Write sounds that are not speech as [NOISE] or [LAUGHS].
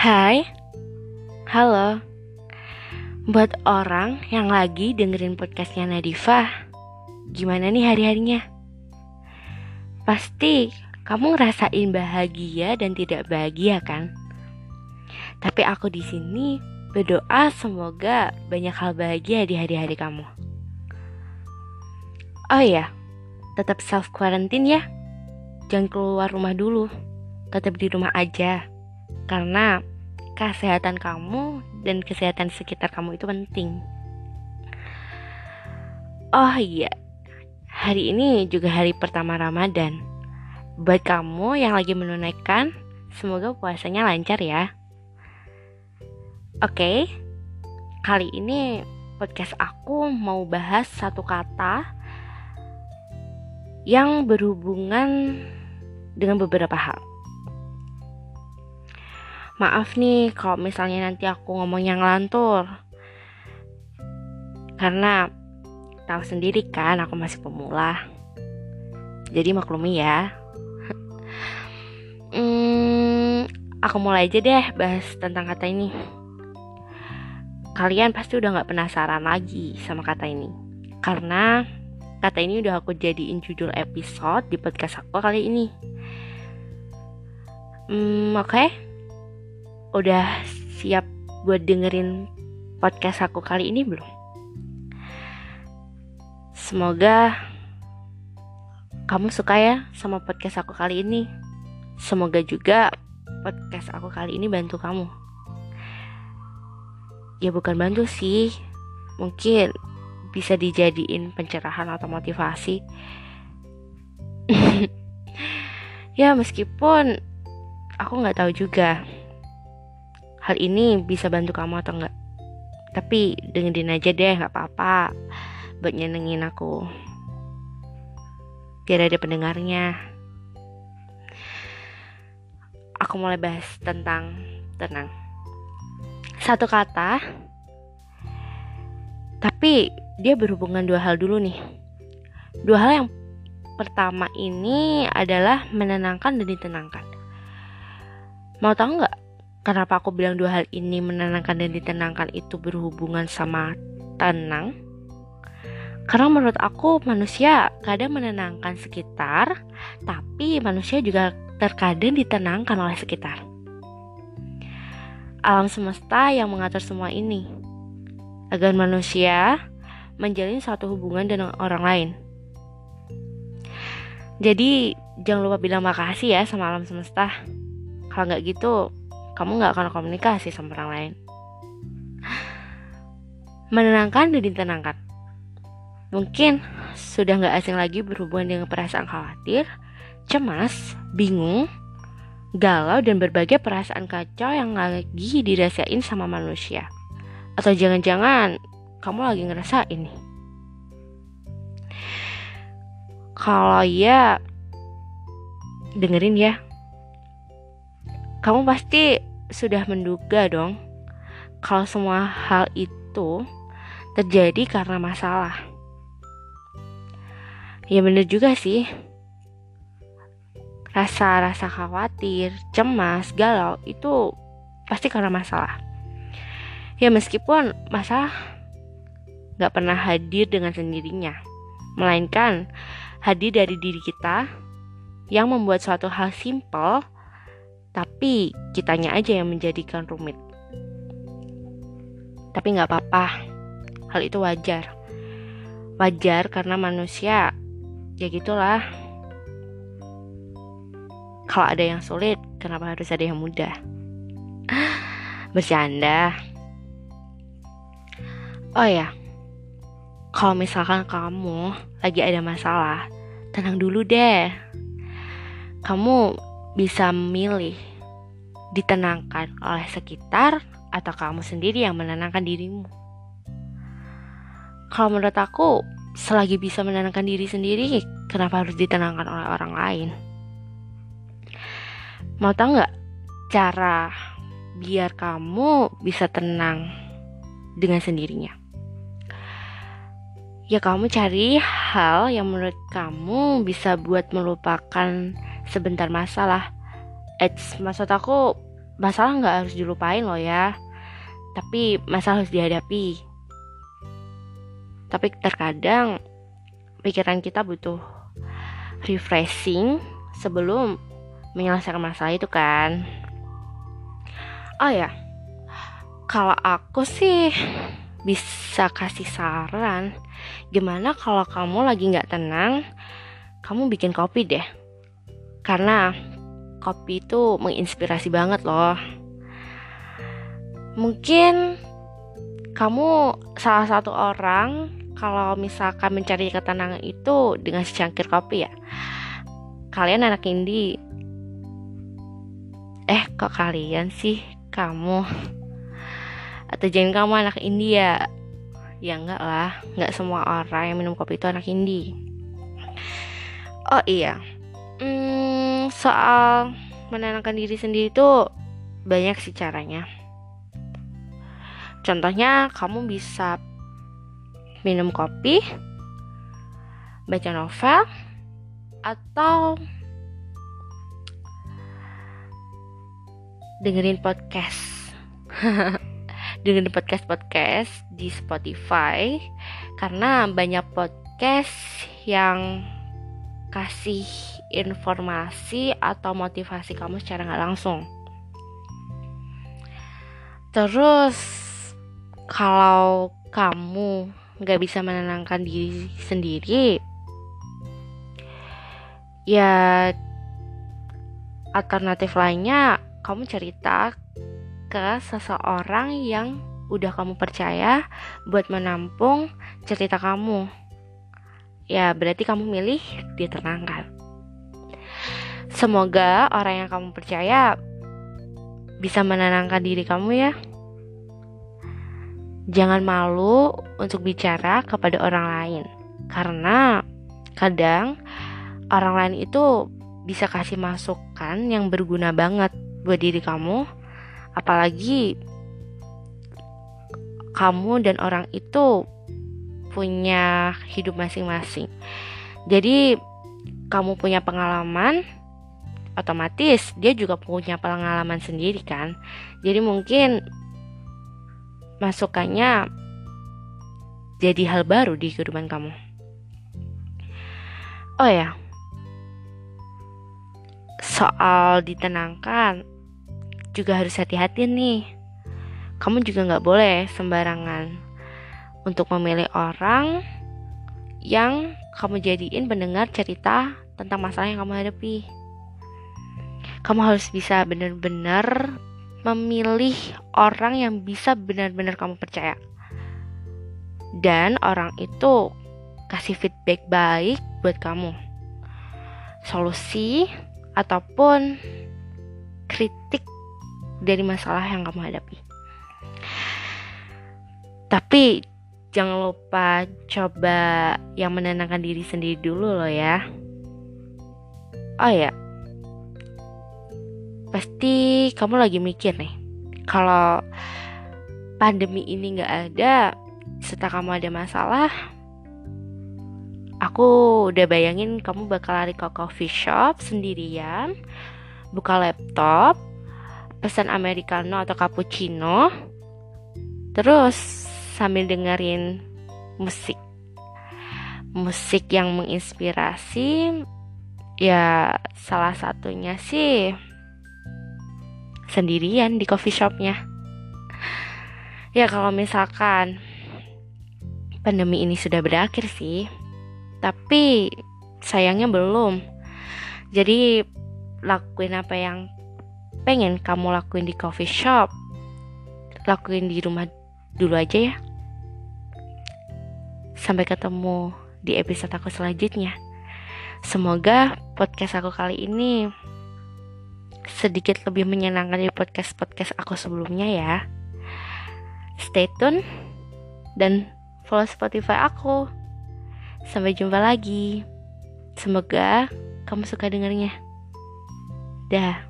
Hai, halo. Buat orang yang lagi dengerin podcastnya Nadifa, gimana nih hari-harinya? Pasti kamu ngerasain bahagia dan tidak bahagia kan? Tapi aku di sini berdoa semoga banyak hal bahagia di hari-hari kamu. Oh iya, tetap self quarantine ya. Jangan keluar rumah dulu. Tetap di rumah aja. Karena kesehatan kamu dan kesehatan sekitar kamu itu penting. Oh iya, hari ini juga hari pertama Ramadan. Buat kamu yang lagi menunaikan, semoga puasanya lancar ya. Oke, kali ini podcast aku mau bahas satu kata yang berhubungan dengan beberapa hal. Maaf nih kalau misalnya nanti aku ngomong yang ngelantur. Karena tahu sendiri kan aku masih pemula. Jadi maklumi ya. [LAUGHS] hmm, aku mulai aja deh bahas tentang kata ini. Kalian pasti udah gak penasaran lagi sama kata ini. Karena kata ini udah aku jadiin judul episode di podcast aku kali ini. Hmm, oke. Okay udah siap buat dengerin podcast aku kali ini belum? Semoga kamu suka ya sama podcast aku kali ini. Semoga juga podcast aku kali ini bantu kamu. Ya bukan bantu sih, mungkin bisa dijadiin pencerahan atau motivasi. [LAUGHS] ya meskipun aku nggak tahu juga hal ini bisa bantu kamu atau enggak? Tapi dengerin aja deh nggak apa-apa buat nyenengin aku. Biar ada pendengarnya. Aku mulai bahas tentang tenang. Satu kata tapi dia berhubungan dua hal dulu nih. Dua hal yang pertama ini adalah menenangkan dan ditenangkan. Mau tahu nggak Kenapa aku bilang dua hal ini menenangkan dan ditenangkan itu berhubungan sama tenang? Karena menurut aku manusia kadang menenangkan sekitar, tapi manusia juga terkadang ditenangkan oleh sekitar. Alam semesta yang mengatur semua ini agar manusia menjalin suatu hubungan dengan orang lain. Jadi jangan lupa bilang makasih ya sama alam semesta. Kalau nggak gitu, kamu nggak akan komunikasi sama orang lain. Menenangkan dan ditenangkan. Mungkin sudah nggak asing lagi berhubungan dengan perasaan khawatir, cemas, bingung, galau, dan berbagai perasaan kacau yang lagi dirasain sama manusia. Atau jangan-jangan kamu lagi ngerasa ini. Kalau ya, dengerin ya. Kamu pasti sudah menduga dong kalau semua hal itu terjadi karena masalah. Ya bener juga sih. Rasa-rasa khawatir, cemas, galau itu pasti karena masalah. Ya meskipun masalah gak pernah hadir dengan sendirinya, melainkan hadir dari diri kita yang membuat suatu hal simpel tapi kitanya aja yang menjadikan rumit. Tapi nggak apa-apa, hal itu wajar. Wajar karena manusia ya gitulah. Kalau ada yang sulit, kenapa harus ada yang mudah? [GASPS] Bercanda. Oh ya, kalau misalkan kamu lagi ada masalah, tenang dulu deh. Kamu bisa memilih ditenangkan oleh sekitar atau kamu sendiri yang menenangkan dirimu. Kalau menurut aku, selagi bisa menenangkan diri sendiri, kenapa harus ditenangkan oleh orang lain? Mau tahu nggak cara biar kamu bisa tenang dengan sendirinya? Ya kamu cari hal yang menurut kamu bisa buat melupakan sebentar masalah. Eits, maksud aku masalah nggak harus dilupain loh ya. Tapi masalah harus dihadapi. Tapi terkadang pikiran kita butuh refreshing sebelum menyelesaikan masalah itu kan. Oh ya kalau aku sih bisa kasih saran gimana kalau kamu lagi nggak tenang kamu bikin kopi deh karena kopi itu menginspirasi banget loh. Mungkin kamu salah satu orang kalau misalkan mencari ketenangan itu dengan secangkir kopi ya. Kalian anak indie. Eh kok kalian sih? Kamu. Atau jangan kamu anak India ya. Enggak lah. Enggak semua orang yang minum kopi itu anak Indi oh iya. Hmm, soal menenangkan diri sendiri itu banyak sih caranya. Contohnya kamu bisa minum kopi baca novel atau dengerin podcast. [LAUGHS] Dengerin podcast podcast di Spotify karena banyak podcast yang kasih informasi atau motivasi kamu secara nggak langsung. Terus kalau kamu nggak bisa menenangkan diri sendiri, ya alternatif lainnya kamu cerita ke seseorang yang udah kamu percaya buat menampung cerita kamu. Ya, berarti kamu milih ditenangkan. Semoga orang yang kamu percaya bisa menenangkan diri kamu ya. Jangan malu untuk bicara kepada orang lain, karena kadang orang lain itu bisa kasih masukan yang berguna banget buat diri kamu apalagi kamu dan orang itu punya hidup masing-masing. Jadi kamu punya pengalaman otomatis dia juga punya pengalaman sendiri kan? Jadi mungkin masukannya jadi hal baru di kehidupan kamu. Oh ya. Soal ditenangkan juga harus hati-hati nih. Kamu juga nggak boleh sembarangan untuk memilih orang yang kamu jadiin pendengar cerita tentang masalah yang kamu hadapi. Kamu harus bisa benar-benar memilih orang yang bisa benar-benar kamu percaya. Dan orang itu kasih feedback baik buat kamu. Solusi ataupun kritik dari masalah yang kamu hadapi. Tapi jangan lupa coba yang menenangkan diri sendiri dulu loh ya. Oh ya, pasti kamu lagi mikir nih, kalau pandemi ini nggak ada, setelah kamu ada masalah, aku udah bayangin kamu bakal lari ke coffee shop sendirian, buka laptop, pesan americano atau cappuccino terus sambil dengerin musik. Musik yang menginspirasi ya salah satunya sih sendirian di coffee shopnya. Ya kalau misalkan pandemi ini sudah berakhir sih tapi sayangnya belum. Jadi lakuin apa yang pengen kamu lakuin di coffee shop, lakuin di rumah dulu aja ya. Sampai ketemu di episode aku selanjutnya. Semoga podcast aku kali ini sedikit lebih menyenangkan dari podcast-podcast aku sebelumnya ya. Stay tune dan follow Spotify aku. Sampai jumpa lagi. Semoga kamu suka dengarnya. Dah.